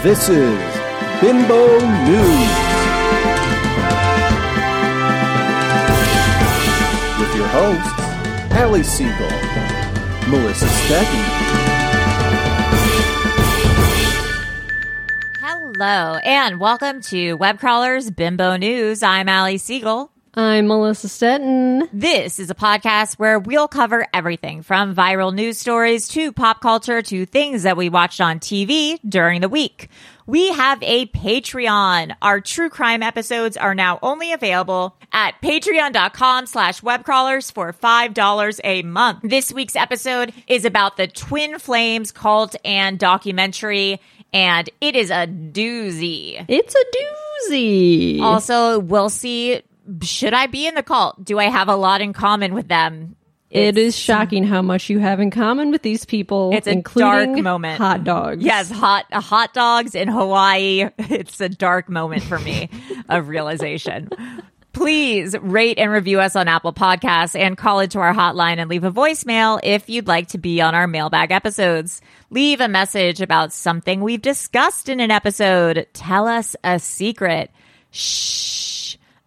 This is Bimbo News. With your hosts, Ali Siegel, Melissa Stetten, Hello, and welcome to Webcrawlers Bimbo News. I'm Ali Siegel. I'm Melissa Stetten. This is a podcast where we'll cover everything from viral news stories to pop culture to things that we watched on TV during the week. We have a Patreon. Our true crime episodes are now only available at patreon.com slash webcrawlers for $5 a month. This week's episode is about the Twin Flames cult and documentary, and it is a doozy. It's a doozy. Also, we'll see should I be in the cult? Do I have a lot in common with them? It is shocking how much you have in common with these people. It's a including dark moment. Hot dogs. Yes, hot uh, hot dogs in Hawaii. It's a dark moment for me of realization. Please rate and review us on Apple Podcasts and call into our hotline and leave a voicemail if you'd like to be on our mailbag episodes. Leave a message about something we've discussed in an episode. Tell us a secret. Shh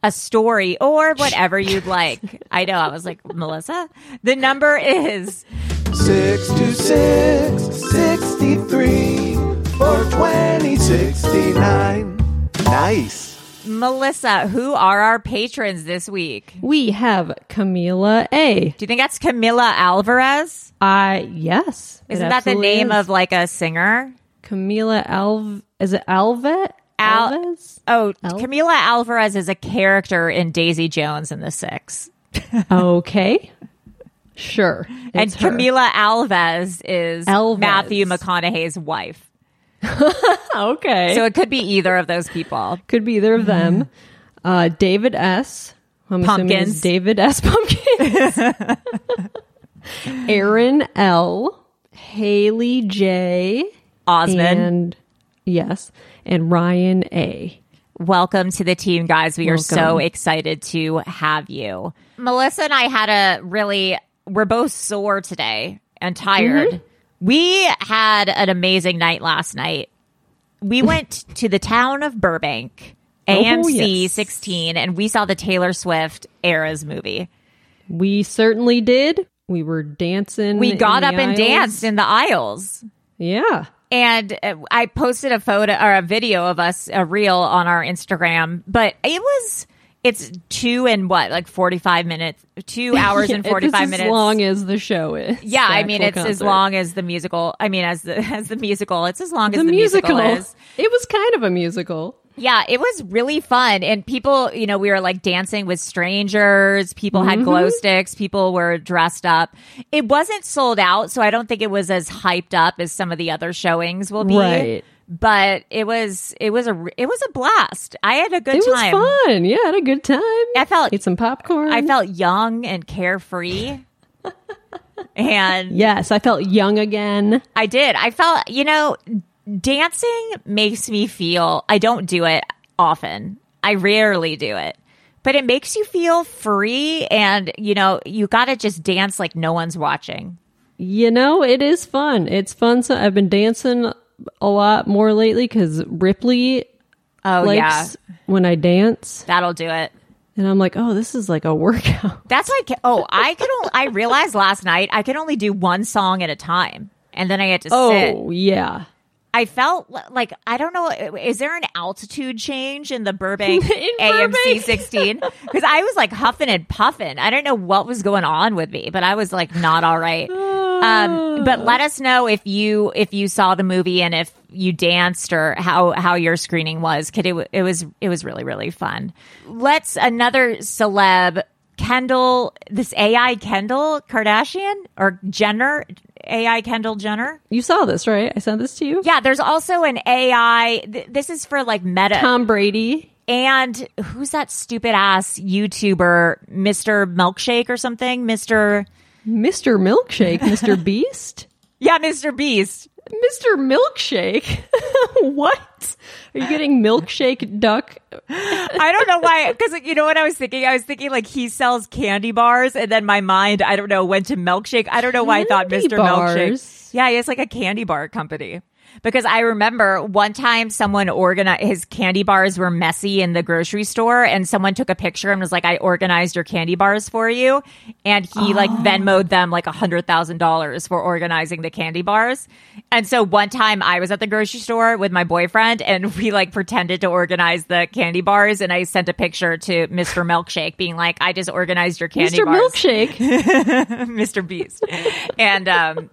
a story or whatever you'd like. I know. I was like, Melissa, the number is 626 63 420 69. Nice. Melissa. Who are our patrons this week? We have Camila A. Do you think that's Camila Alvarez? I yes. Isn't that the name is. of like a singer? Camila Alv? Is it Alvet? Al- Alves? Oh, Al- Camila Alvarez is a character in Daisy Jones and the Six. okay. Sure. and her. Camila Alves is Alves. Matthew McConaughey's wife. Okay. So it could be either of those people. could be either of them. Uh, David S. I'm Pumpkins. David S. Pumpkins. Aaron L. Haley J. Osmond. And yes, and Ryan A. Welcome to the team, guys. We are so excited to have you. Melissa and I had a really, we're both sore today and tired. Mm-hmm. We had an amazing night last night. We went to the town of Burbank, AMC Oh, yes. 16, and we saw the Taylor Swift Eras movie. We certainly did. We were dancing. We got up and danced in the aisles. Yeah. And uh, I posted a photo or a video of us, a reel on our Instagram, but it was, it's two and what, like 45 minutes, two hours and It's 45 as minutes. long as the show is. yeah, I mean, it's as long as the musical. I mean, as the as the musical, it's as long as the, the musical. is. It was kind of a musical. Yeah, it was really fun. And people, you know, we were like dancing with strangers. People had glow Mm-hmm. sticks. People were dressed up. It wasn't sold out, so I don't think it was as hyped up as some of the other showings will be. Right. but it was it was a it was a blast. I had a good time. It was fun. Yeah, I had a good time. I felt eat some popcorn. I felt young and carefree. and yes, I felt young again. I did. I felt, you know, dancing makes me feel, I don't do it often. I rarely do it. But it makes you feel free and, you know, you got to just dance like no one's watching. You know, it is fun. It's fun. So I've been dancing a lot more lately because Ripley Oh, likes yeah. when I dance, That'll do it. and I'm like, oh, this is like a workout. That's can, oh, I could only, I realized last night I could only do one song at a time. And then I had to oh, sit. Oh yeah, I felt like I don't know. Is there an altitude change in the Burbank In AMC 16? Because I was like huffing and puffing. I don't know what was going on with me, but I was like not all right. Um, but let us know if you if you saw the movie and if you danced or how how your screening was. Cause it it was it was really really fun. Let's another celeb. Kendall, this AI Kendall Kardashian or Jenner, AI Kendall Jenner. you saw this right? I sent this to you. Yeah, there's also an AI. Th- this is for like Meta. Tom Brady. and who's that stupid ass YouTuber, Mr. Milkshake or something? Mr. Mr. Milkshake, Mr. Beast, Yeah, Mr. Beast. Mr. Milkshake. what? Are you getting milkshake duck? I don't know why, because you know what I was thinking? I was thinking like he sells candy bars, and then my mind, I don't know, went to milkshake. I don't know why I thought Mr. bars? Milkshake. Yeah, he has like a candy bar company. Because I remember one time someone organized his candy bars were messy in the grocery store, and someone took a picture and was like, "I organized your candy bars for you," and he like Venmoed them like a hundred thousand dollars for organizing the candy bars. And so one time I was at the grocery store with my boyfriend, and we like pretended to organize the candy bars, and I sent a picture to Mr. Milkshake, being like, "I just organized your candy Mr. bars." Mr. Milkshake. Mr. Beast. and um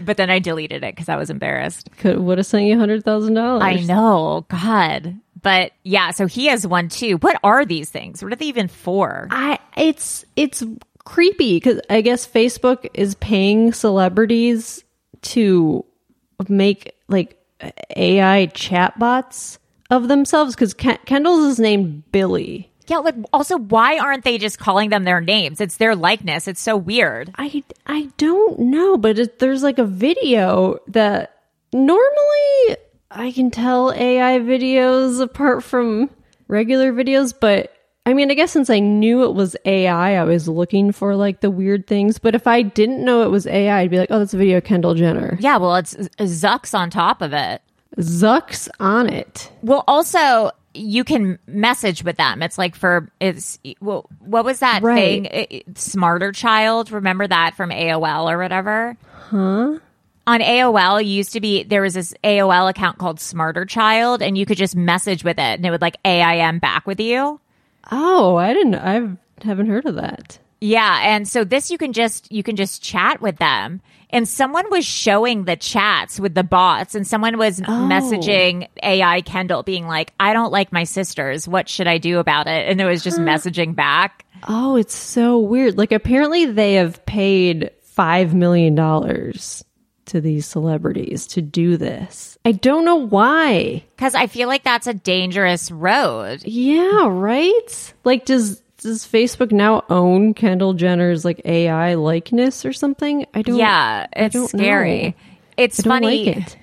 but then I deleted it because I was embarrassed. Could would have sent you hundred thousand dollars. I know, God. But yeah, so he has one too. What are these things? What are they even for? I it's it's creepy because I guess Facebook is paying celebrities to make like AI chatbots of themselves because Ken- Kendall's is named Billy. Yeah, like also why aren't they just calling them their names? It's their likeness. It's so weird. I I don't know, but it, there's like a video that normally I can tell AI videos apart from regular videos, but I mean, I guess since I knew it was AI, I was looking for like the weird things. But if I didn't know it was AI, I'd be like, oh, that's a video of Kendall Jenner. Yeah, well, it's Zuck's on top of it. Zuck's on it. Well, also you can message with them. It's like for it's well, what was that Right. thing? It- it- Smarter Child. Remember that from AOL or whatever? Huh? On AOL, you used to be there was this AOL account called Smarter Child, and you could just message with it, and it would like AIM back with you. Oh, I didn't. I haven't heard of that. Yeah, and so this you can just you can just chat with them. And someone was showing the chats with the bots and someone was oh. messaging AI Kendall being like, "I don't like my sisters. What should I do about it?" And it was just messaging back. Oh, it's so weird. Like apparently they have paid five million dollars to these celebrities to do this. I don't know why. Cuz I feel like that's a dangerous road. Yeah, right? Like does does Facebook now own Kendall Jenner's like AI likeness or something? I don't Yeah, it's don't scary. know. It's funny. like it.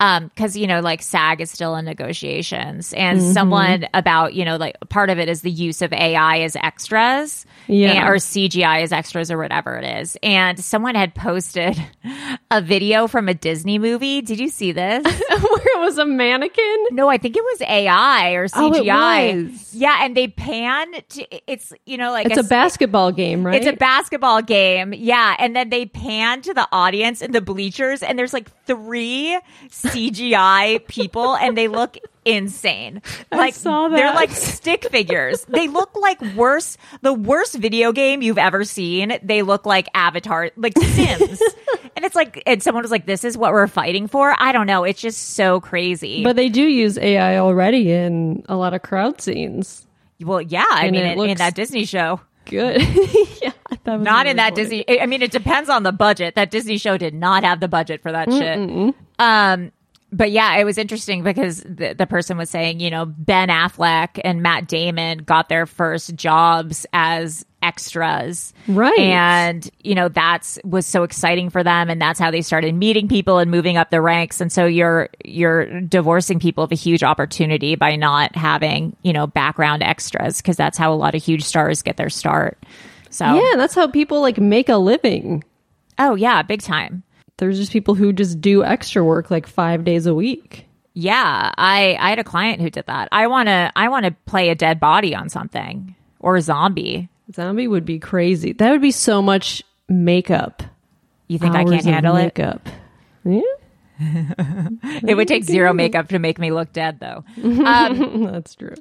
um because you know like sag is still in negotiations and Mm-hmm. someone about you know like part of it is the use of ai as extras Yeah. and- or cgi as extras or whatever it is and someone had posted a video from a disney movie did you see this it was a mannequin? no i think it was ai or Oh, it cgi was. yeah and they pan to it's you know like It's a basketball game, right? it's a basketball game. Yeah. And then they pan to the audience in the bleachers and there's like three CGI people and they look insane. Like saw they're like stick figures. They look like worse the worst video game you've ever seen. They look like Avatar, like Sims. and it's like and someone was like, This is what we're fighting for. I don't know. It's just so crazy. but they do use AI already in a lot of crowd scenes. well, yeah, I And mean it in, in that Disney show. Good. yeah, that not really in that funny. Disney. I mean, it depends on the budget. That Disney show did not have the budget for that shit. Um, but yeah, it was interesting because the, the person was saying, you know, Ben Affleck and Matt Damon got their first jobs as extras. Right. And, you know, that's was so exciting for them and that's how they started meeting people and moving up the ranks. And so you're you're divorcing people of a huge opportunity by not having, you know, background extras because that's how a lot of huge stars get their start. So Yeah, that's how people like make a living. Oh yeah, big time. There's just people who just do extra work like five days a week. Yeah, I I had a client who did that. I want to I want to play a dead body on something or a zombie. Zombie would be crazy. That would be so much makeup. You think I can't handle it? makeup. Yeah, It would take zero makeup to make me look dead, though. Um, that's true.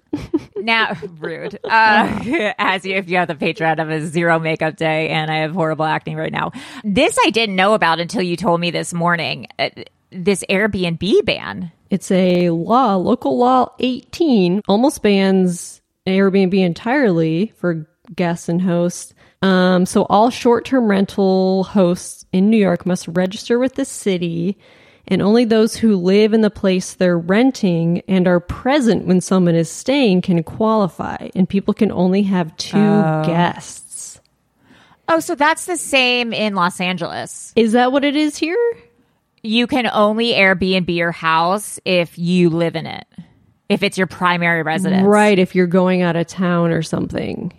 now, rude. Uh, as you, if you have the Patreon of a zero makeup day, and I have horrible acne right now. This I didn't know about until you told me this morning. Uh, this Airbnb ban. It's a law, local law 18, almost bans Airbnb entirely for guests and hosts. Um, so all short-term rental hosts in New York must register with the city, and only those who live in the place they're renting and are present when someone is staying can qualify. And people can only have two oh. guests. Oh, so that's the same in Los Angeles. Is that what it is here? You can only Airbnb your house if you live in it. If it's your primary residence. Right, if you're going out of town or something.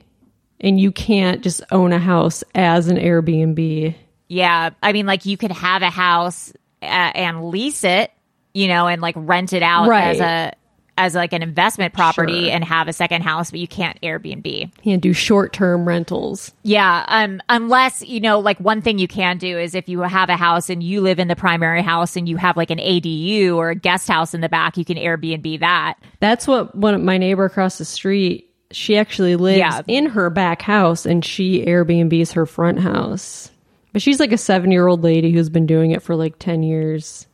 And you can't just own a house as an Airbnb. Yeah, I mean, like you could have a house uh, and lease it, you know, and like rent it out Right. as a as like an investment property Sure. and have a second house, but you can't Airbnb. You Can't do short term rentals. Yeah, um, unless you know, like one thing you can do is if you have a house and you live in the primary house and you have like an ADU or a guest house in the back, you can Airbnb that. That's what one of my neighbor across the street, she actually lives Yeah. in her back house and she Airbnbs her front house. But she's like a seven year old lady who's been doing it for like 10 years.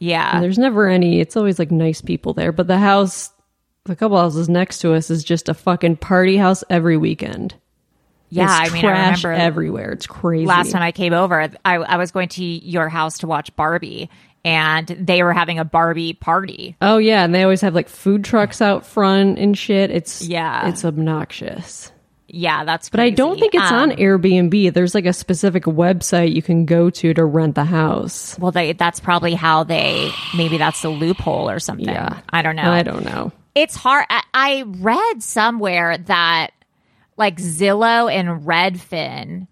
Yeah, And there's never any, it's always like nice people there. But the house, the couple houses next to us, is just a fucking party house every weekend. yeah. It's I mean, I remember everywhere. It's crazy. last time I came over, I, I was going to your house to watch Barbie, and they were having a Barbie party. Oh yeah, and they always have like food trucks out front and shit. It's Yeah. it's obnoxious. Yeah, that's. But I don't think it's Um, on Airbnb. There's like a specific website you can go to to rent the house. Well, they, that's probably how they. Maybe that's the loophole or something. Yeah. I don't know. I don't know. It's hard. I, I read somewhere that like Zillow and Redfin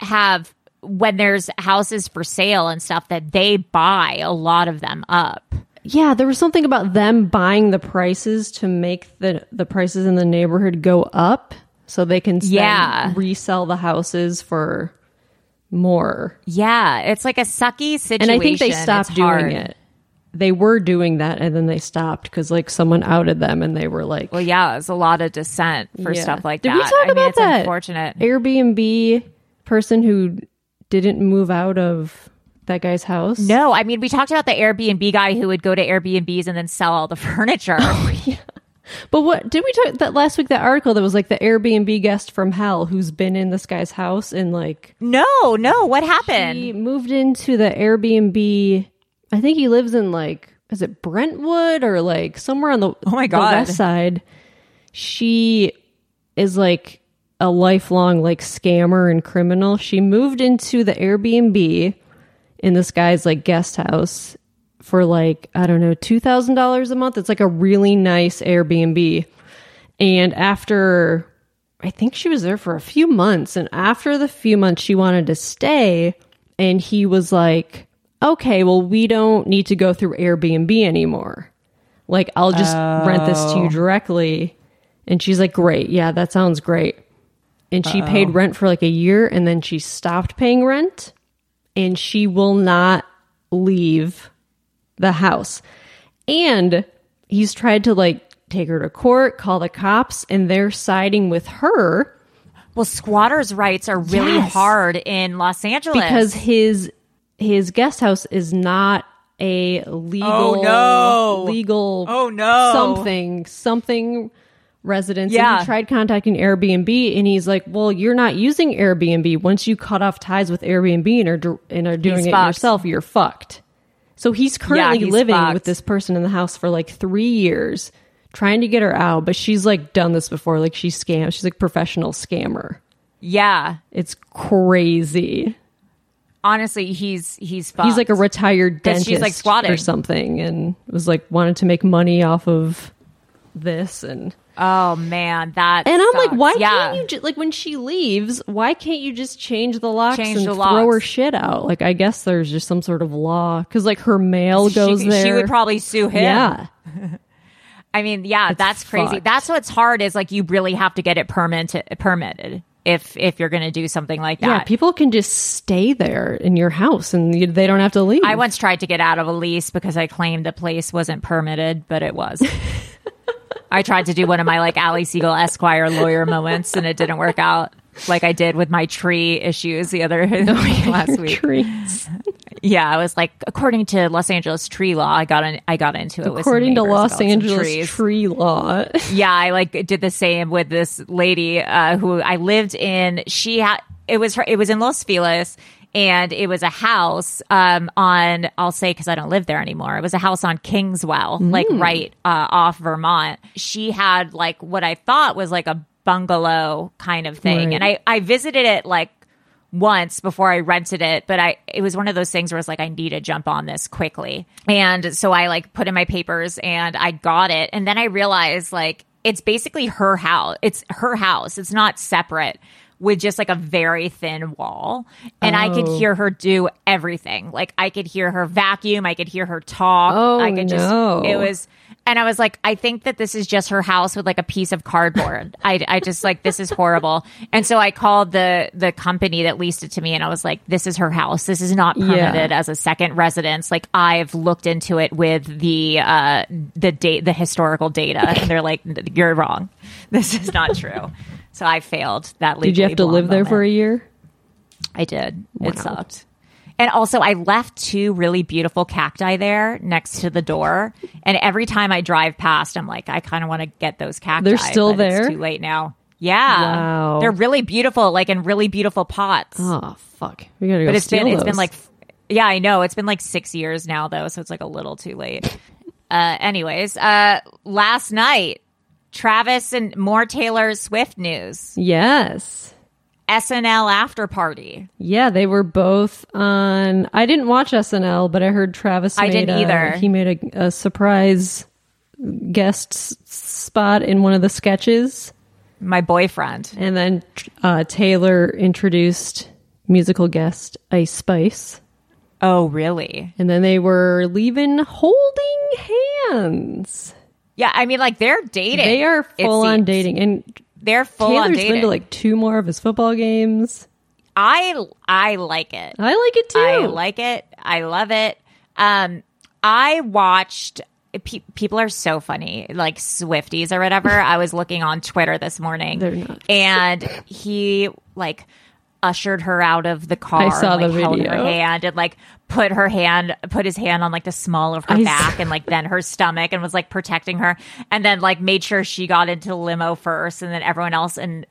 have when there's houses for sale and stuff that they buy a lot of them up. Yeah, there was something about them buying the prices to make the the prices in the neighborhood go up so they can Yeah. resell the houses for more. Yeah, it's like a sucky situation. And I think they It's stopped hard. doing it. They were doing that and then they stopped because like someone outed them and they were like Well, yeah, there's a lot of dissent for Yeah. stuff like Did that. Did we talk I mean, about it's that unfortunate. Airbnb person who didn't move out of that guy's house? No, I mean, we talked about the Airbnb guy who would go to Airbnbs and then sell all the furniture. Oh, But what did we talk that last week? That article that was like the Airbnb guest from hell who's been in this guy's house and like no, no, what happened? he moved into the Airbnb. I think he lives in like is it Brentwood or like somewhere on the Oh my God. west side. She is like a lifelong like scammer and criminal. She moved into the Airbnb in this guy's like guest house for like I don't know two thousand dollars a month. It's like a really nice Airbnb. And after I think she was there for a few months, and after the few months, she wanted to stay, and he was like, "Okay, well, we don't need to go through Airbnb anymore. Like, I'll just rent this to you oh. directly." And she's like, "Great, yeah, that sounds great." And she paid rent for like a year, and then she stopped paying rent, and she will not leave the house. And he's tried to like take her to court, call the cops, and they're siding with her Well, squatters' rights are really Yes. hard in Los Angeles because his his guest house is not a legal Oh, no. legal Oh, no. something something residence and Yeah. he tried contacting Airbnb and he's like well you're not using Airbnb once you cut off ties with Airbnb and are, and are doing He's it fucked. yourself you're fucked So he's currently he's living fucked. with this person in the house for like three years, trying to get her out. But she's like done this before. Like she's scam. She's like professional scammer. Yeah. It's crazy. Honestly, he's he's fucked. He's like a retired dentist she's, like, squatting. or something, and was like wanted to make money off of this and. Oh man, that And I'm like, why yeah. can't you just like when she leaves? Why can't you just change the locks Change and the throw her shit out? Like, I guess there's just some sort of law because like her mail goes she, there. She would probably sue him. yeah, I mean, yeah, that's crazy. fucked. That's what's hard is like you really have to get it permitted permitted if if you're going to do something like that. yeah. People can just stay there in your house and you, they don't have to leave. I once tried to get out of a lease because I claimed the place wasn't permitted, but it was. I tried to do one of my like Ali Siegel Esquire lawyer moments, and it didn't work out. Like I did with my tree issues the other last week. trees. Yeah, I was like, according to Los Angeles tree law, I got in, I got into it. with According to Los Angeles tree law, yeah, I like did the same with this lady uh, who I lived in. She had it was her. It was in Los Feliz, and it was a house um, on. I'll say because I don't live there anymore. It was a house on Kingswell, like right uh, off Vermont. She had like what I thought was like a bungalow kind of thing, Right. and I I visited it like once before I rented it, but I it was one of those things where it's like I need to jump on this quickly. And so I like put in my papers and I got it. And then I realized like it's basically her house. It's her house. It's not separate with just like a very thin wall. And I could Oh. hear her do everything. Like I could hear her vacuum, I could hear her talk. Oh, I could just no. it was and I was like, I think that this is just her house with like a piece of cardboard. I, I just like this is horrible. And so I called the the company that leased it to me, and I was like, this is her house. This is not Yeah. permitted as a second residence. Like I've looked into it with the uh the date the historical data, and they're like, you're wrong. This is not true. So I failed that. did you have to live blonde there for a year? I did. It sucked. And also, I left two really beautiful cacti there next to the door. And every time I drive past, I'm like, I kind of want to get those cacti. They're still there? too late now. Yeah. Wow. They're really beautiful, like in really beautiful pots. Oh fuck, we gotta go. but it's been steal it's been like yeah, I know. It's been like six years now though, so it's like a little too late. Uh anyways, uh last night, Travis and more Taylor Swift news. yes. SNL after party. Yeah, they were both on. I didn't watch SNL, but I heard Travis. I didn't a- either. He made a, a surprise guest s- spot in one of the sketches, My boyfriend. and then uh, Taylor introduced musical guest Ice Spice, Oh, really? and then they were leaving holding hands. Yeah, I mean, like they're dating. They are full on dating, and They're full on Taylor's dating. been to like two more of his football games. I I like it. I like it too. I like it. I love it. Um, I watched. Pe- people are so funny, like Swifties or whatever. I was looking on Twitter this morning, and he like ushered her out of the car. I saw and, like, the held video. her hand and like put her hand, put his hand on like the small of her I saw- back and like then her stomach, and was like protecting her, and then like made sure she got into the limo first, and then everyone else and.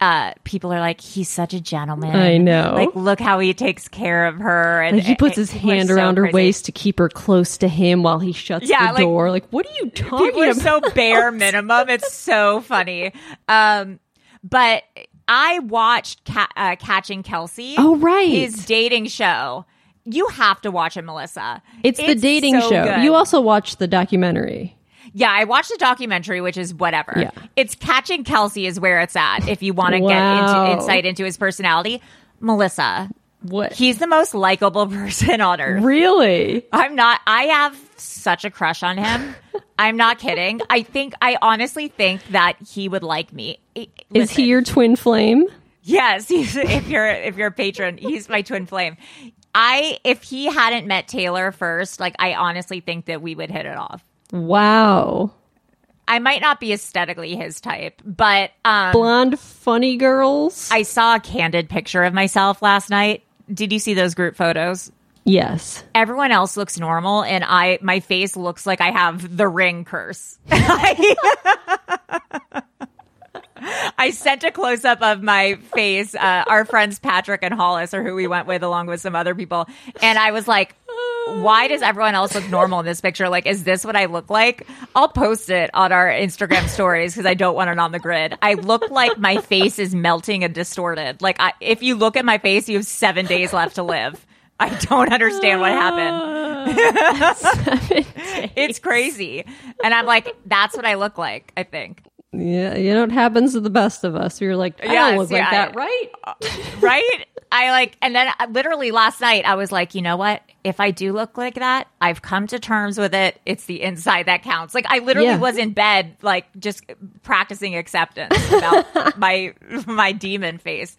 Uh, people are like, he's such a gentleman. I know. Like, look how he takes care of her. And Like he puts and his are hand so around her crazy. waist to keep her close to him while he shuts Yeah, the like- door. Like, what are you talking People are about? so bare minimum. It's so funny. Um, but I watched Ca- uh, Catching Kelce. Oh, right. his dating show. You have to watch it, Melissa. it's, the dating so show. good. You also watched the documentary. Yeah, I watched the documentary, which is whatever. Yeah. It's Catching Kelce is where it's at. If you want to Wow. get into insight into his personality, Melissa, What? he's the most likable person on earth. really? I'm not. I have such a crush on him. I'm not kidding. I think. I honestly think that he would like me. I- Is he your twin flame? Yes. If you're if you're a patron, he's my twin flame. I if he hadn't met Taylor first, like I honestly think that we would hit it off. Wow. I might not be aesthetically his type, but um, Blonde funny girls? I saw a candid picture of myself last night. Did you see those group photos? Yes. everyone else looks normal and i my face looks like i have the ring curse I sent a close up of my face. Uh, our friends Patrick and Hollis are who we went with, along with some other people. And I was like, why does everyone else look normal in this picture? Like, is this what I look like? I'll post it on our Instagram stories because I don't want it on the grid. I look like my face is melting and distorted. Like, I, if you look at my face, you have seven days left to live. I don't understand what happened. it's crazy. And I'm like, that's what I look like, I think. Yeah, you know what happens to the best of us. You're like, I Yes, don't look yeah, like that, I- right? right? I like, and then uh, literally last night, I was like, you know what? If I do look like that, I've come to terms with it. It's the inside that counts. Like, I literally Yeah. was in bed, like, just practicing acceptance about my my demon face.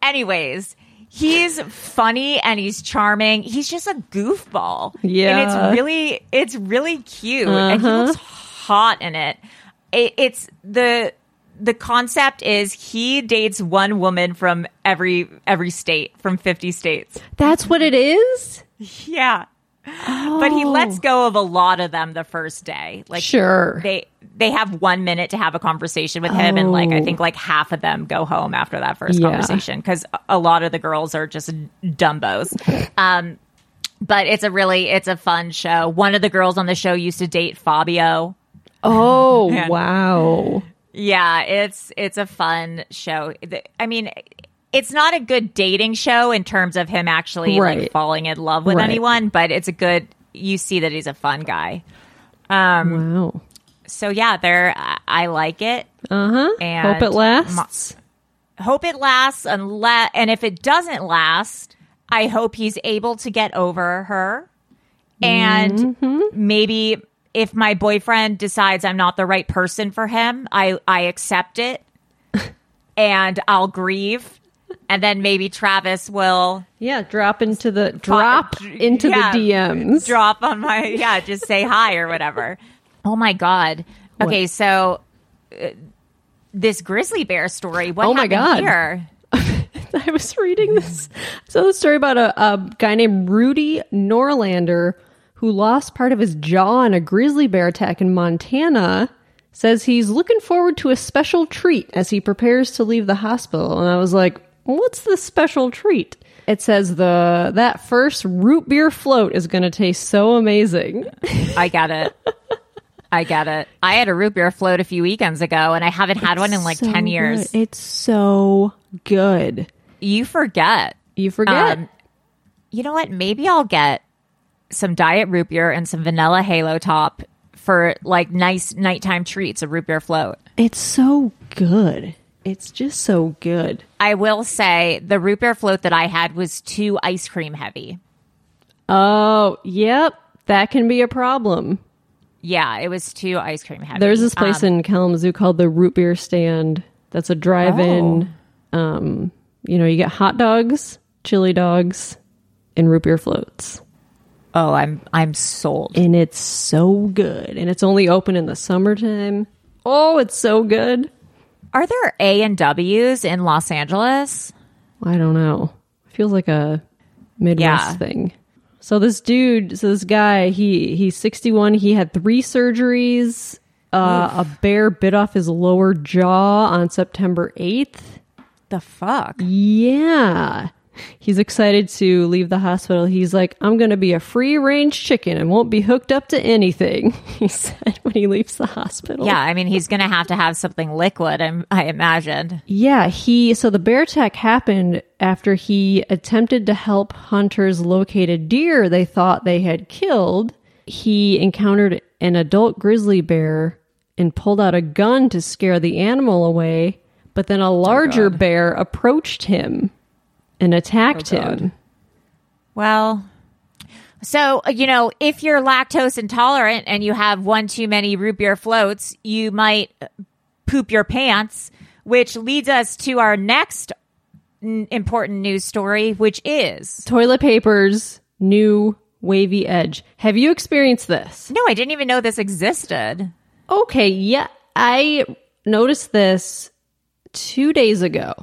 Anyways, he's funny and he's charming. He's just a goofball. and Yeah. it's really, it's really cute, and he uh-huh. looks hot in it. it it's the the concept is he dates one woman from every every state from 50 states That's what it is? yeah but he lets go of a lot of them the first day like Sure. they they have one minute to have a conversation with him and like i Oh. think like half of them go home after that first Yeah. conversation because a lot of the girls are just dumbos um but it's a really it's a fun show one of the girls on the show used to date fabio Oh, Man. wow. Yeah, it's it's a fun show. I mean, it's not a good dating show in terms of him actually like falling in love with Right. anyone, but it's a good. You see that he's a fun guy. Um, Wow. So yeah, there. I, like it. Uh huh. And Hope it lasts. Hope it lasts, unless and if it doesn't last, I hope he's able to get over her, and Mm-hmm. maybe if my boyfriend decides I'm not the right person for him, I I accept it, and I'll grieve, and then maybe Travis will yeah, drop into the drop into yeah, the DMs. drop on my yeah, just say hi or whatever. Oh my god. Okay, so uh, this grizzly bear story. What Oh my happened God. here? I was reading this. So the story about a, a guy named Rudy Norlander who lost part of his jaw in a grizzly bear attack in Montana says he's looking forward to a special treat as he prepares to leave the hospital. And I was like, what's the special treat? It says the that first root beer float is going to taste so amazing. I get it. I get it. I had a root beer float a few weekends ago, and I haven't had one in like So ten years. good. It's so good. You forget. You forget. Um, you know what? Maybe I'll get some diet root beer and some vanilla Halo Top for like nice nighttime treats. A root beer float. it's so good. It's just so good. I will say the root beer float that I had was too ice cream heavy. Oh, yep. That can be a problem. Yeah, it was too ice cream heavy. There's this place Um, in Kalamazoo called the Root Beer Stand. That's a drive-in. Oh. Um, you know, you get hot dogs, chili dogs, and root beer floats, Oh, I'm I'm sold. and it's so good. And it's only open in the summertime. Oh, it's so good. Are there A and W's in Los Angeles? I don't know. Feels like a Midwest Yeah. thing. So this dude, so this guy, he he's 61. He had three surgeries. Uh, a bear bit off his lower jaw on September 8th. The fuck? Yeah. He's excited to leave the hospital. He's like, I'm going to be a free range chicken and won't be hooked up to anything, he said when he leaves the hospital. Yeah, I mean he's gonna have to have something liquid. I'm, I imagine. Yeah, he so the bear attack happened after he attempted to help hunters locate a deer they thought they had killed. He encountered an adult grizzly bear and pulled out a gun to scare the animal away, but then a oh, larger bear approached him and attacked oh, him. Well, so you know, if you're lactose intolerant and you have one too many root beer floats, you might poop your pants, which leads us to our next n- important news story, which is Toilet paper's new wavy edge. Have you experienced this? no, I didn't even know this existed. Okay, yeah. I noticed this two days ago.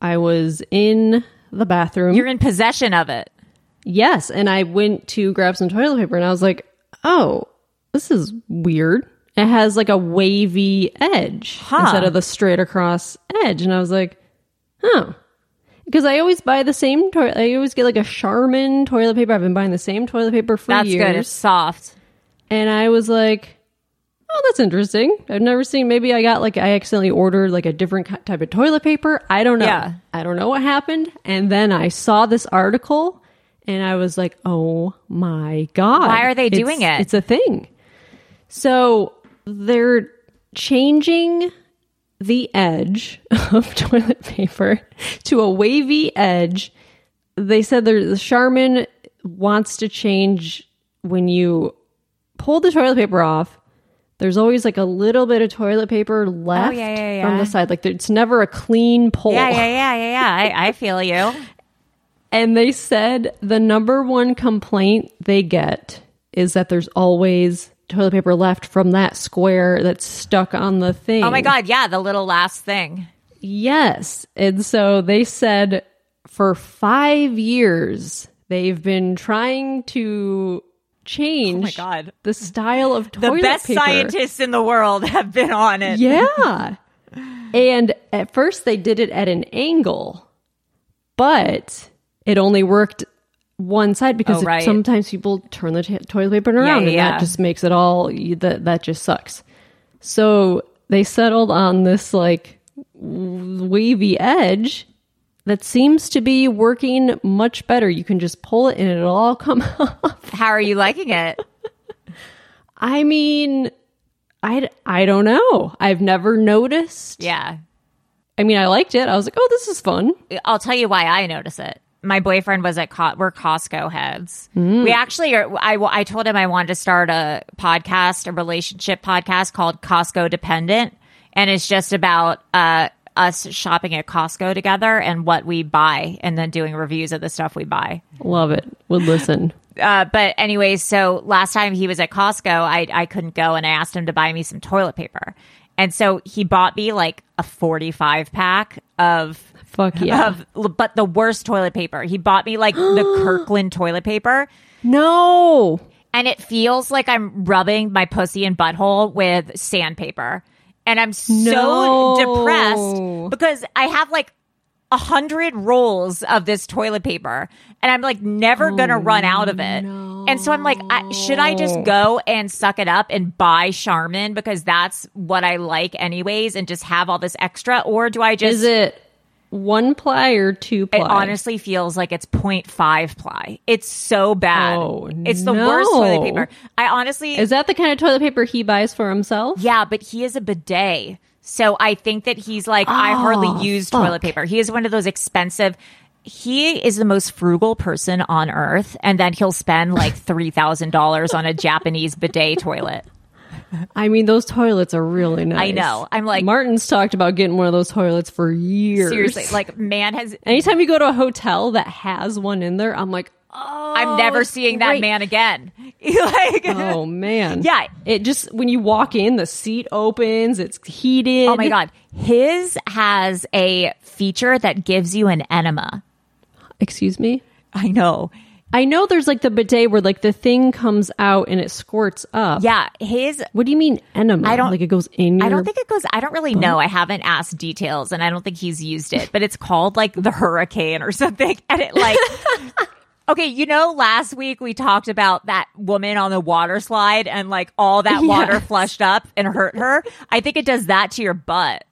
I was in the bathroom. You're in possession of it. yes, and I went to grab some toilet paper and I was like, oh, this is weird. It has like a wavy edge Huh. instead of the straight across edge. And I was like, oh. because I always buy the same toilet. I always get like a Charmin toilet paper. I've been buying the same toilet paper for That's years. good. It's soft. And I was like, oh, that's interesting. I've never seen, maybe I got like, I accidentally ordered like a different type of toilet paper. I don't know. Yeah. I don't know what happened. And then I saw this article and I was like, oh my God. Why are they It's- doing it? It's a thing. So they're changing the edge of toilet paper to a wavy edge. They said the Charmin wants to change when you pull the toilet paper off. There's always like a little bit of toilet paper left Oh, yeah, yeah, from yeah. the side. Like it's never a clean pull. Yeah, yeah, yeah, yeah, yeah. I, I feel you. And they said the number one complaint they get is that there's always toilet paper left from that square that's stuck on the thing. Oh my god, yeah, the little last thing. Yes. And so they said for five years they've been trying to change Oh my God. the style of toilet. The best paper. scientists in the world have been on it. Yeah. and at first they did it at an angle, but it only worked one side because Oh, it- sometimes people turn the t- toilet paper around yeah, and yeah. that just makes it all that that just sucks. So they settled on this like wavy edge that seems to be working much better. You can just pull it and it'll all come off. How are you liking it? I mean, I, I don't know. I've never noticed. Yeah. I mean, I liked it. I was like, oh, this is fun. I'll tell you why I notice it. My boyfriend was at Co- we're Costco heads. We actually are. I I told him I wanted to start a podcast, a relationship podcast called Costco Dependent, and it's just about uh, us shopping at Costco together and what we buy, and then doing reviews of the stuff we buy. Love it. Would listen. Uh, but anyway, so last time he was at Costco, I I couldn't go, and I asked him to buy me some toilet paper, and so he bought me like a forty five pack of Fuck yeah. of but the worst toilet paper. He bought me like the Kirkland toilet paper. no. And it feels like I'm rubbing my pussy and butthole with sandpaper. And I'm so No. depressed because I have like a hundred rolls of this toilet paper and I'm like never oh, gonna run out of it. And so I'm like, I, should I just go and suck it up and buy Charmin because that's what I like anyways and just have all this extra? Or do I just Is it one ply or two ply? it honestly feels like it's 0.5 ply. It's so bad. Oh, it's the worst toilet paper. I honestly, Is that the kind of toilet paper he buys for himself? yeah, but he is a bidet. So I think that he's like, I Oh, hardly ah, use fuck. toilet paper. He is one of those expensive. He is the most frugal person on earth, and then he'll spend like three thousand dollars on a Japanese bidet toilet. I mean, those toilets are really nice. I know. I'm like- Martin's talked about getting one of those toilets for years. Seriously, like man has. anytime you go to a hotel that has one in there, I'm like, oh, I'm never oh, seeing that man again. like, Oh man. Yeah. It just when you walk in, the seat opens, it's heated. Oh my god, his has a feature that gives you an enema. Excuse me? I know. I know there's like the bidet where like the thing comes out and it squirts up. Yeah, his. What do you mean enema? I don't like it goes in your I don't think it goes. I don't really know. I haven't asked details, and I don't think he's used it. But it's called like the hurricane or something, and it like. Okay, you know, last week we talked about that woman on the water slide and like all that water flushed up and hurt her. I think it does that to your butt.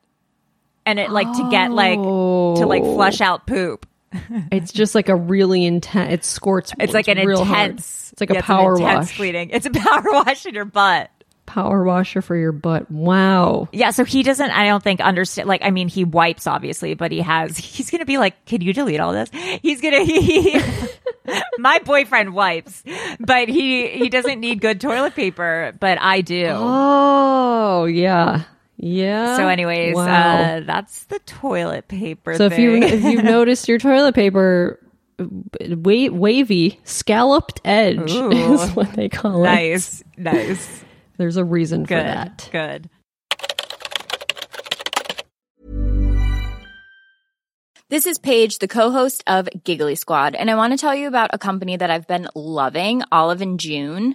And it like to get like to like flush oh. out poop. It's just like a really intense. It squirts. It's like an real hard. intense. It's like a yeah, it's power intense wash. It's a power wash in your butt. Power washer for your butt. Wow. Yeah, so he doesn't. I don't think understand. Like, I mean, he wipes obviously, but he has. He's gonna be like, "Can you delete all this?" He's gonna. He, my boyfriend wipes, but he he doesn't need good toilet paper, but I do. Oh yeah, yeah. so, anyways, Wow. uh, that's the toilet paper. so if you if you've noticed your toilet paper wa- wavy scalloped edge Ooh. is what they call it. nice, nice, There's a reason for that. good. This is Paige, the co-host of Giggly Squad, and I want to tell you about a company that I've been loving, Olive and June.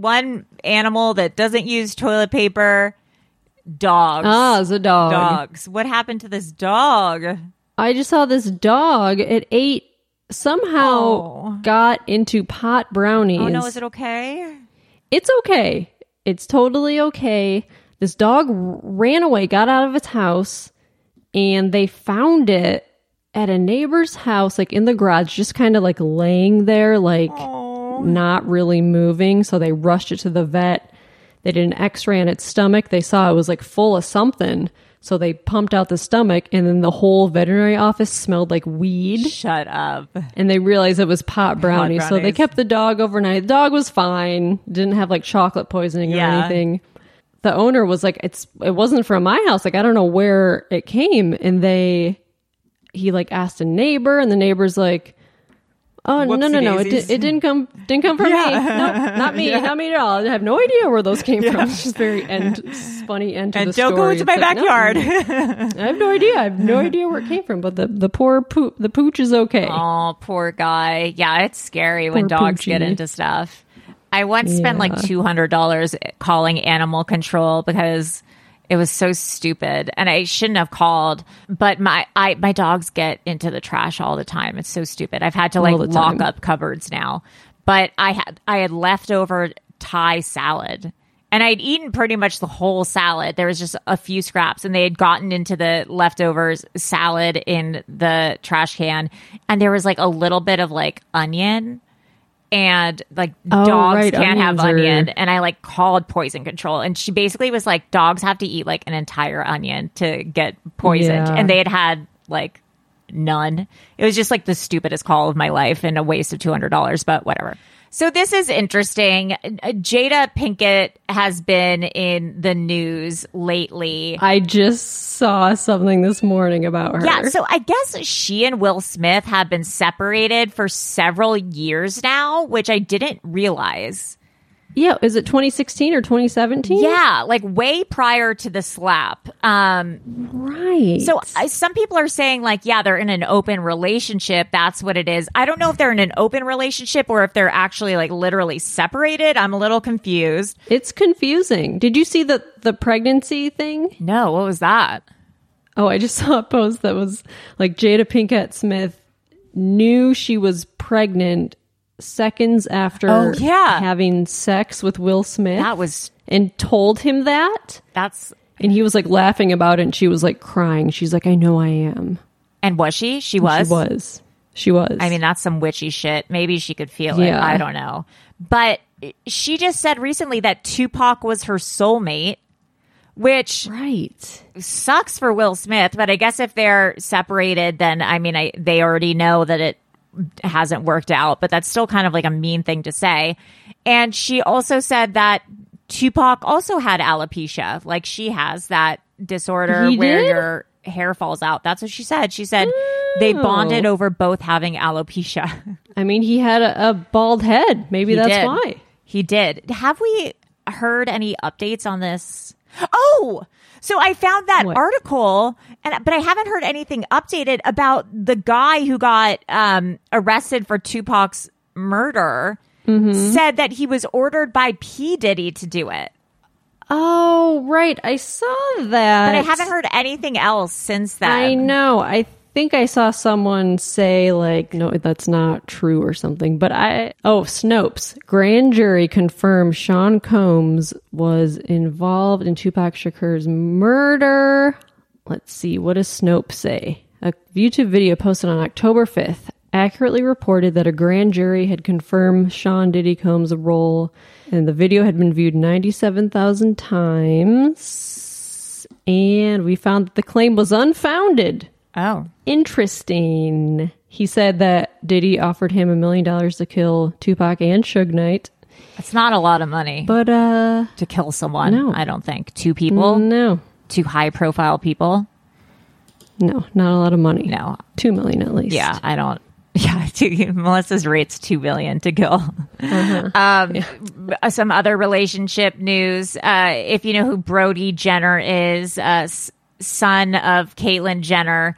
One animal that doesn't use toilet paper, dogs. Ah, it's a dog. Dogs. What happened to this dog? I just saw this dog. It ate somehow Oh. got into pot brownies. Oh no, is it okay? It's okay. It's totally okay. This dog ran away, got out of its house, and they found it at a neighbor's house, like in the garage, just kind of like laying there, like not really moving. So they rushed it to the vet. They did an x ray on its stomach. They saw it was like full of something. So they pumped out the stomach, and then the whole veterinary office smelled like weed Shut up. and they realized it was pot brownies, so they brownies. kept the dog overnight. The dog was fine, didn't have like chocolate poisoning or Yeah. anything. The owner was like, "It's it wasn't from my house. Like I don't know where it came." And they, he like asked a neighbor, and the neighbor's like, "Oh no no no, it, it didn't come didn't come from me. No, not me, not me at all. I have no idea where those came from. It's just very end funny end to And the don't go into my It's like, no, backyard. I have no idea. I have no idea where it came from. But the the poor poo the pooch is okay. Oh, poor guy. Yeah, it's scary when Poor dogs get into stuff. I once spent like two hundred dollars calling animal control because it was so stupid, and I shouldn't have called. But my I my dogs get into the trash all the time. It's so stupid. I've had to like lock up cupboards now. But I had I had leftover Thai salad. And I'd eaten pretty much the whole salad. There was just a few scraps, and they had gotten into the leftovers salad in the trash can. And there was like a little bit of like onion and like Oh, dogs right, can't have onions are- onion. And i like called poison control. And she basically was like dogs have to eat like an entire onion to get poisoned. Yeah. and they had had like none. It was just like the stupidest call of my life and a waste of $200 but whatever so this is interesting uh, jada pinkett has been in the news lately I just saw something this morning about her. yeah, so I guess she and Will Smith have been separated for several years now, which I didn't realize. Yeah, is it 2016 or 2017? Yeah, like way prior to the slap. Um, right. so I, some people are saying like, yeah, they're in an open relationship. That's what it is. I don't know if they're in an open relationship or if they're actually like literally separated. I'm a little confused. it's confusing. Did you see the the pregnancy thing? No, what was that? Oh, I just saw a post that was like Jada Pinkett Smith knew she was pregnant seconds after Oh, yeah. having sex with Will Smith That was and told him that. that's And he was like laughing about it and she was like crying. She's like, I know I am. and was she? She was. She was. She was. I mean, that's some witchy shit. Maybe she could feel Yeah. it. I don't know. But she just said recently that Tupac was her soulmate, which right. sucks for Will Smith. But I guess if they're separated, then I mean, I, they already know that it hasn't worked out, but that's still kind of like a mean thing to say. And she also said that Tupac also had alopecia, like she has that disorder He where did? your hair falls out. That's what she said. She said They bonded over both having alopecia. I mean, he had a, a bald head. Maybe He that's did. why. He did. Have we heard any updates on this? Oh, so I found that What? article, and but I haven't heard anything updated about the guy who got um, arrested for Tupac's murder. Mm-hmm. Said that he was ordered by P Diddy to do it, Oh, right. I saw that. but I haven't heard anything else since then. I know. I think I saw someone say like, no, that's not true or something. But I oh, Snopes grand jury confirmed Sean Combs was involved in Tupac Shakur's murder. Let's see. What does Snopes say? A YouTube video posted on October fifth accurately reported that a grand jury had confirmed Sean Diddy Combs' role, and the video had been viewed 97,000 times. And we found that the claim was unfounded. Oh, Interesting. He said that Diddy offered him a million dollars to kill Tupac and Suge Knight. it's not a lot of money But, uh, to kill someone. No. I don't think two people, no. two high profile people. No, not a lot of money. No, Two million at least. Yeah, I don't. Yeah, two, Melissa's rate's two billion to kill. Um, Some other relationship news. Uh, if you know who Brody Jenner is, uh, son of Caitlyn Jenner,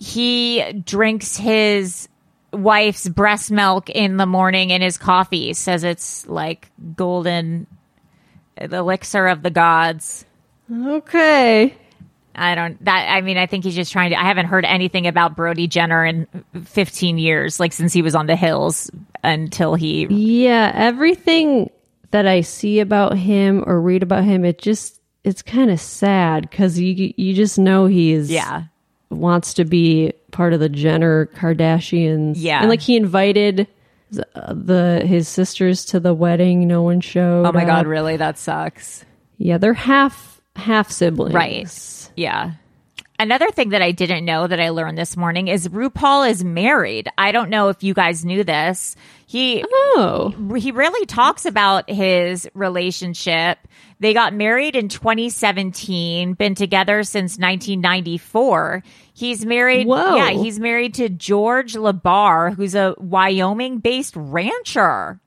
he drinks his wife's breast milk in the morning in his coffee. Says it's like golden, the elixir of the gods. Okay. I don't that I mean I think he's just trying to I haven't heard anything about Brody Jenner in 15 years like since he was on the hills until he Yeah, everything that I see about him or read about him, it just it's kind of sad because you you just know he's yeah wants to be part of the Jenner Kardashians. Yeah. and like he invited the, the his sisters to the wedding. No one showed. Oh my god up. really that sucks. Yeah, they're half half siblings. Right. Yeah. Another thing that I didn't know that I learned this morning is RuPaul is married. I don't know if you guys knew this. He Oh, he really talks about his relationship. They got married in 2017, been together since 1994. He's married. Whoa. Yeah, he's married to George LeBar, who's a Wyoming based rancher.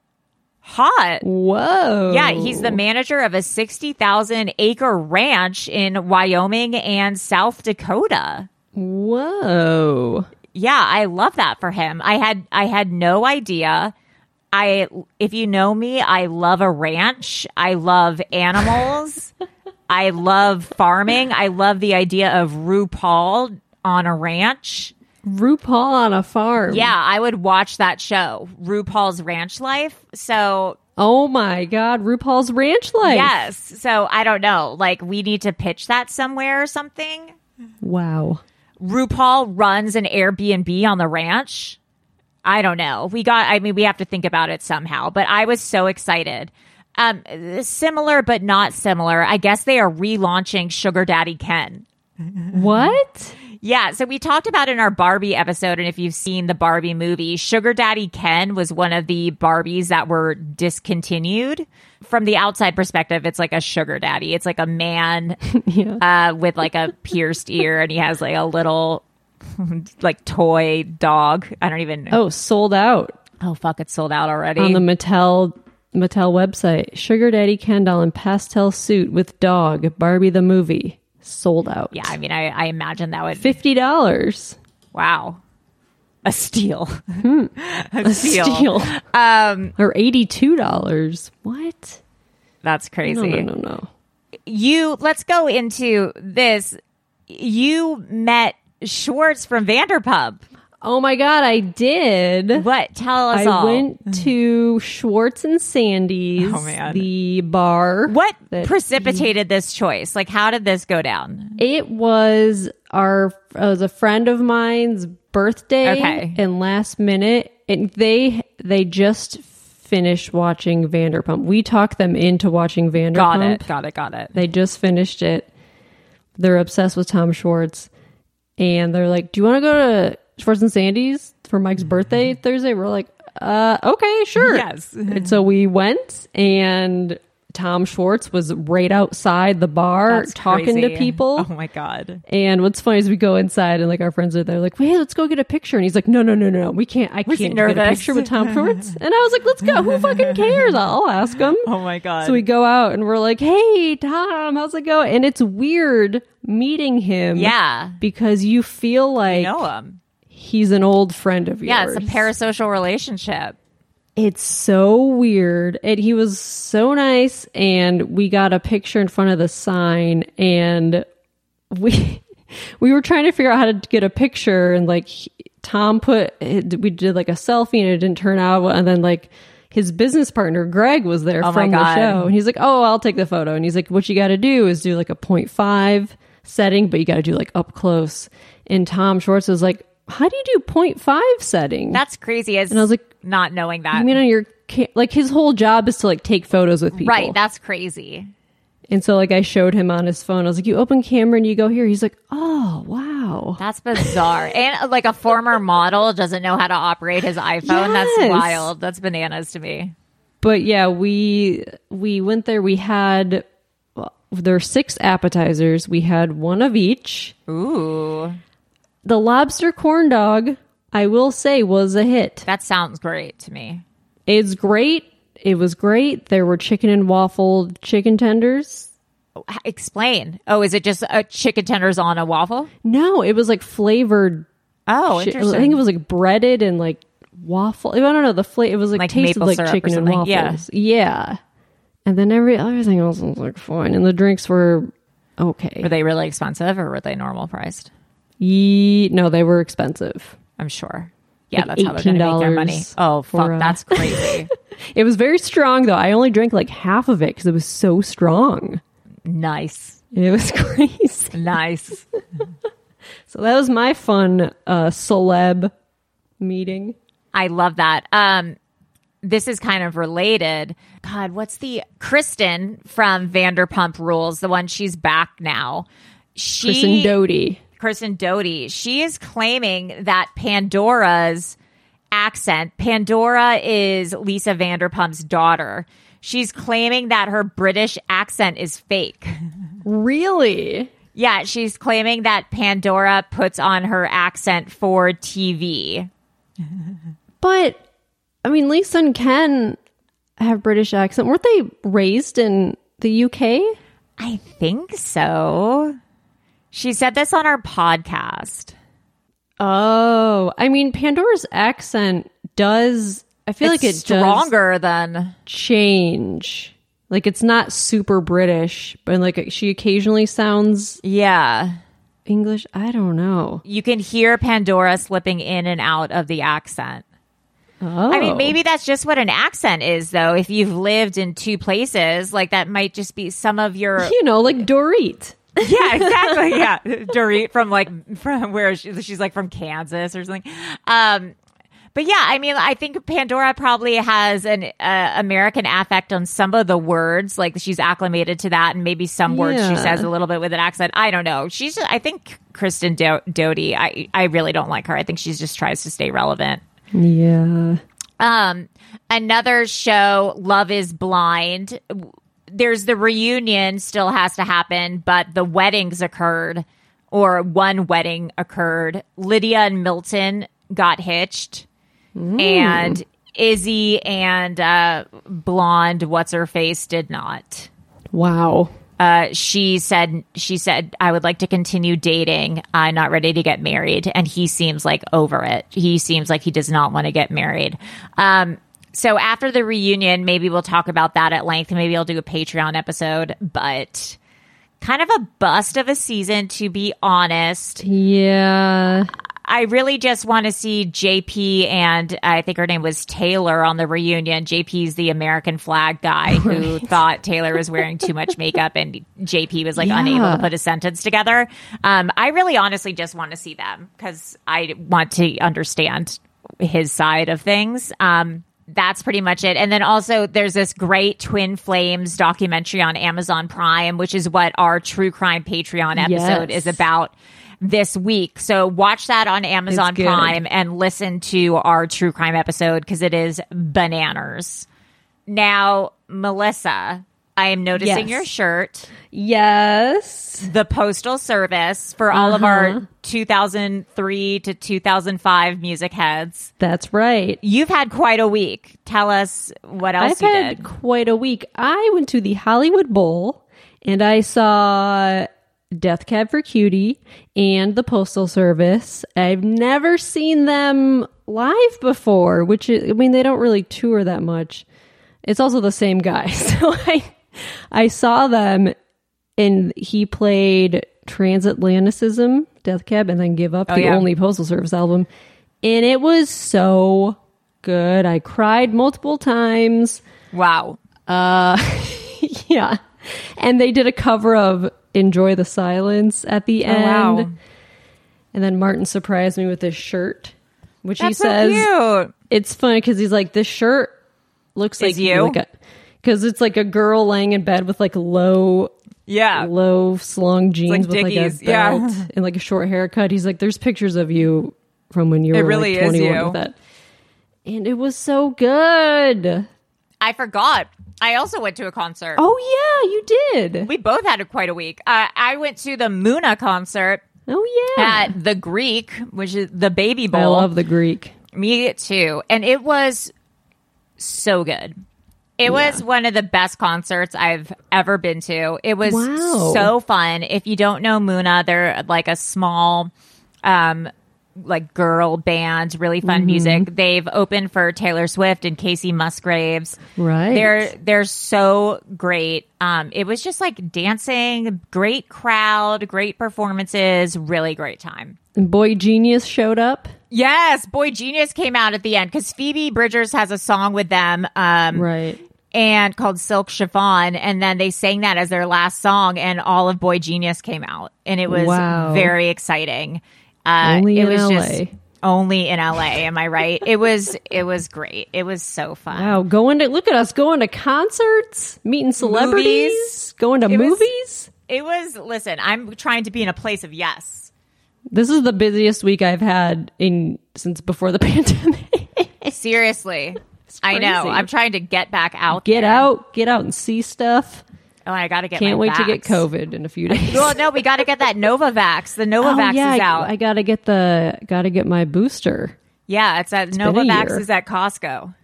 Hot. whoa. Yeah, he's the manager of a 60,000 acre ranch in Wyoming and South Dakota. whoa. Yeah, I love that for him. I had I had no idea. I if you know me, I love a ranch. I love animals. I love farming. I love the idea of RuPaul on a ranch. RuPaul on a farm. Yeah, I would watch that show, RuPaul's Ranch Life. So, Oh my God, RuPaul's Ranch Life. yes. So, I don't know. Like we need to pitch that somewhere or something. Wow. RuPaul runs an Airbnb on the ranch. I don't know. We got, I mean, we have to think about it somehow, but I was so excited. Um, similar, but not similar. I guess they are relaunching Sugar Daddy Ken. What? Yeah. So we talked about in our Barbie episode. And if you've seen the Barbie movie, Sugar Daddy Ken was one of the Barbies that were discontinued. From the outside perspective, it's like a sugar daddy. It's like a man uh, with like a pierced ear and he has like a little like toy dog. I don't even know. Oh, sold out Oh fuck, it's sold out already. on the Mattel Mattel website. Sugar Daddy Ken doll in pastel suit with dog. Barbie the movie sold out. yeah, I mean I, I imagine that would fifty dollars. wow. A steal. A steal. Um, or eighty two dollars. What? That's No, crazy. no, no, no. you let's go into this. You met Schwartz from Vanderpump. Oh my god, I did. What? Tell us all. I all. went to Schwartz and Sandy's, Oh, man. the bar. what that precipitated this choice? Like, how did this go down? It was our it was a friend of mine's birthday Okay. and last minute and they they just finished watching Vanderpump. We talked them into watching Vanderpump. Got it. Got it. Got it. They just finished it. They're obsessed with Tom Schwartz. And they're like, Do you want to go to Schwartz and Sandy's for Mike's birthday Thursday? We're like, uh, okay, sure. Yes. and so we went and Tom Schwartz was right outside the bar That's talking to people. Oh my god. And what's funny is we go inside and like our friends are there, like, "Hey, let's go get a picture." And he's like, "No, no, no, no, we can't. I Was can't get a picture with Tom Schwartz." And I was like, "Let's go. Who fucking cares? I'll ask him." Oh my god. So we go out and we're like, "Hey, Tom, how's it going?" And it's weird meeting him, Yeah. because you feel like know him. He's an old friend of yours. Yeah, it's a parasocial relationship. It's so weird. And he was so nice. And we got a picture in front of the sign and we we were trying to figure out how to get a picture and like he- Tom put we did like a selfie and it didn't turn out and then like his business partner Greg was there Oh from the show and he's like, "Oh, I'll take the photo." And he's like, "What you got to do is do like a 0.5 setting, but you got to do like up close." And Tom Schwartz was like, "How do you do 0.5 setting?" That's crazy. As And I was like, not knowing that. I mean, on your ca- like his whole job is to like take photos with people, right. That's crazy. and so like I showed him on his phone. I was like, "You open camera and you go here." He's like, "Oh wow." That's bizarre. and like a former model doesn't know how to operate his iPhone. That's wild. That's bananas to me. But yeah, we we went there. We had well, there are six appetizers. We had one of each. Ooh, The lobster corn dog, I will say, was a hit. that sounds great to me. It's great. It was great. There were chicken and waffle chicken tenders. Explain. Oh, is it just a chicken tenders on a waffle? No, it was like flavored Oh, Shi- interesting. I think it was like breaded and like waffle. I don't know the flavor. It was like, Like tasted like chicken and something. Yeah. waffles. Yeah. And then every everything else was like fine, and the drinks were okay. Were they really expensive or were they normal priced? Ye- no, they were expensive. I'm sure. Yeah, Like that's how they're going to make their money. Oh, fuck. uh, That's crazy. It was very strong though. I only drank like half of it because it was so strong. nice. It was crazy. Nice. So that was my fun uh, celeb meeting. I love that. Um, this is kind of related. God, what's the Kristen from Vanderpump Rules? The one she's back now. She, Kristen Doute. Kristen Doute. She is claiming that Pandora's accent. Pandora is Lisa Vanderpump's daughter. She's claiming that her British accent is fake. Really? Yeah, she's claiming that Pandora puts on her accent for TV. But I mean, Lisa and Ken have British accent. Weren't they raised in the UK? I think so. She said this on our podcast. Oh, I mean, Pandora's accent does. I feel It's like it's stronger than change. Like it's not super British, but like she occasionally sounds yeah. English. I don't know. You can hear Pandora slipping in and out of the accent. Oh, I mean, maybe oh. that's just what an accent is, though. If you've lived in two places, like that might just be some of your. you know, like Dorit. Yeah, exactly. Yeah, Dorit from like from where she, she's like from Kansas or something. Um, but yeah, I mean, I think Pandora probably has an uh, American affect on some of the words, like she's acclimated to that, and maybe some words she says a little bit with an accent. I don't know. She's, just, I think Kristen Do- Doute. I, I really don't like her. I think she just tries to stay relevant. Yeah. Um, another show, Love is Blind. There's the reunion still has to happen, but the weddings occurred, or one wedding occurred. Lydia and Milton got hitched, and Izzy and uh, Blonde, what's her face, did not. Wow. Uh, she said she said I would like to continue dating. I'm not ready to get married, and he seems like over it. He seems like he does not want to get married. Um, so after the reunion, maybe we'll talk about that at length. Maybe I'll do a Patreon episode, but kind of a bust of a season to be honest. Yeah. I really just want to see JP and I think her name was Taylor on the reunion. JP's the American flag guy who thought Taylor was wearing too much makeup and JP was like Yeah. unable to put a sentence together. Um, I really honestly just want to see them because I want to understand his side of things. Um, that's pretty much it. And then also there's this great Twin Flames documentary on Amazon Prime, which is what our true crime Patreon episode Yes. is about this week. So watch that on Amazon Prime and listen to our true crime episode because it is bananas. Now, Melissa, I am noticing Yes. your shirt. Yes. The Postal Service for all of Uh-huh. our 2003 to 2005 music heads. That's right. You've had quite a week. Tell us what else I've you had did. quite a week. I went to the Hollywood Bowl and I saw Death Cab for Cutie and the Postal Service. I've never seen them live before, which is, I mean, they don't really tour that much. It's also the same guy. So I, I saw them and he played Transatlanticism, Death Cab, and then Give Up, Oh, the yeah. only Postal Service album. And it was so good. I cried multiple times. Wow. Uh, yeah. And they did a cover of Enjoy the Silence at the Oh, end. wow. And then Martin surprised me with his shirt, which he That's so says cute. it's funny because he's like, this shirt looks like Is you? Because it's like a girl laying in bed with like low, Yeah. low slung jeans like with Dickies, like a yeah. belt and like a short haircut. He's like, there's pictures of you from when you It were really like is 21 you. with that. And it was so good. I forgot. I also went to a concert. Oh yeah, you did. We both had a, quite a week. Uh, I went to the MUNA concert Oh yeah. at the Greek, which is the Baby Bowl. I love the Greek. Me too. And it was so good. It was one of the best concerts I've ever been to. It was Wow. so fun. If you don't know MUNA, they're like a small um like girl band, really fun Mm-hmm. music. They've opened for Taylor Swift and Kacey Musgraves. Right. They're they're so great. Um it was just like dancing, great crowd, great performances, really great time. And boygenius showed up. Yes, boygenius came out at the end because Phoebe Bridgers has a song with them, um, Right. and called Silk Chiffon, and then they sang that as their last song, and all of boygenius came out, and it was Wow. very exciting. Uh, Only it in was LA. just only in LA. Am I right? it was it was great. It was so fun. Wow, going to look at us going to concerts, meeting celebrities, Movies. going to It was- movies. It was. Listen, I'm trying to be in a place of yes. This is the busiest week I've had in since before the pandemic. Seriously. I know. I'm trying to get back out. get there. out, get out and see stuff. Oh, I got to get. Can't wait to get. COVID in a few days. Well, no, we got to get that Novavax. The oh, Novavax oh, yeah, is out. I, gotta get the gotta get my booster. yeah, it's at a Novavax is at Costco.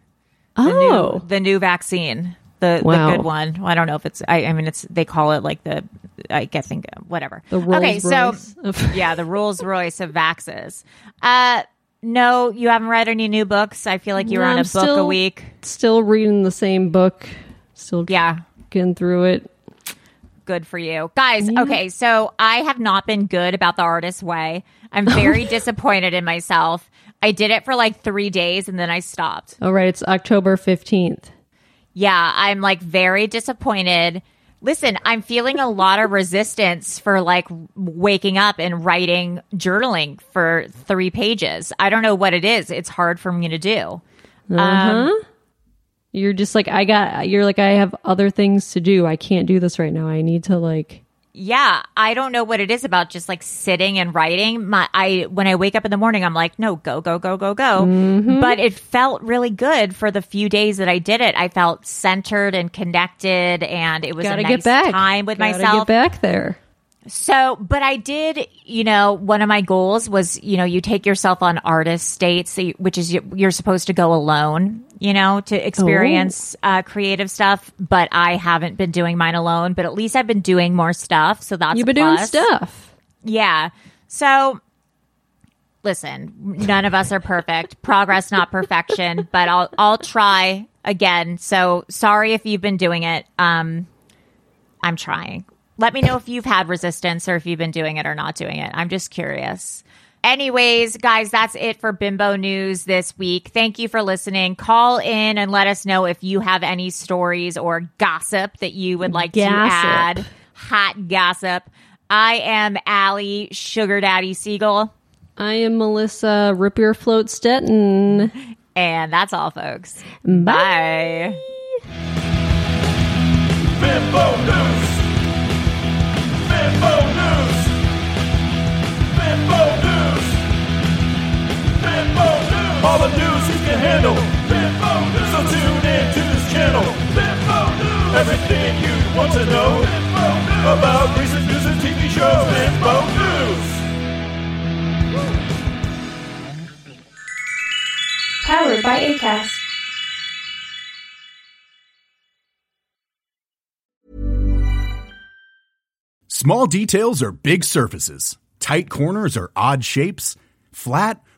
The Oh, new, the new vaccine, the Wow. the good one. Well, I don't know if it's. I, I mean, it's they call it like the. I guess think whatever. the Rolls okay, so Royce of- yeah, the Rolls Royce of vaxes. Uh, no, you haven't read any new books. I feel like you're No, on a I'm book a week. still reading the same book. Still Yeah, getting through it. good for you guys okay so i have not been good about the artist way i'm very disappointed in myself i did it for like three days and then i stopped All right, it's October fifteenth. yeah i'm like very disappointed listen i'm feeling a lot of resistance for like waking up and writing journaling for three pages i don't know what it is it's hard for me to do Uh-huh. um, You're just like I got. You're like I have other things to do. I can't do this right now. I need to like. Yeah i don't know what it is about just like sitting and writing my i when i wake up in the morning i'm like no go go go go go Mm-hmm. but it felt really good for the few days that i did it i felt centered and connected and it was Gotta a nice back. time with Gotta myself Get back there. so, but I did, you know, one of my goals was, you know, you take yourself on artist dates, which is you're supposed to go alone, you know, to experience Oh. uh, creative stuff. But I haven't been doing mine alone. But at least I've been doing more stuff, so that's You've been doing stuff. Yeah. So, listen, none of us are perfect. Progress, not perfection. But I'll I'll try again. So sorry if you've been doing it. Um, I'm trying. Let me know if you've had resistance or if you've been doing it or not doing it. I'm just curious. Anyways, guys, that's it for Bimbo News this week. Thank you for listening. Call in and let us know if you have any stories or gossip that you would like to add. Hot gossip. I am Ali Sugar Daddy Siegel. I am Melissa Rip Your Float Stetten. And that's all, folks. Bye. Bimbo News. all the news you can handle. News. So tune in to this channel. News. Everything you want to know News. about recent news and TV shows. News. Powered by Acast. Small details are big surfaces. Tight corners are odd shapes. Flat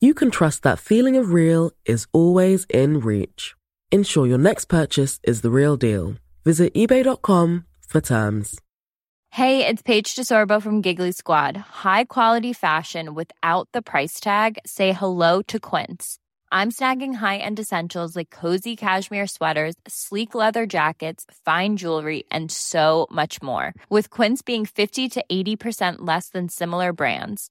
you can trust that feeling of real is always in reach. Ensure your next purchase is the real deal. Visit eBay.com for terms. Hey, it's Paige DeSorbo from Giggly Squad. High quality fashion without the price tag? Say hello to Quince. I'm snagging high end essentials like cozy cashmere sweaters, sleek leather jackets, fine jewelry, and so much more. With Quince being 50 to 80% less than similar brands.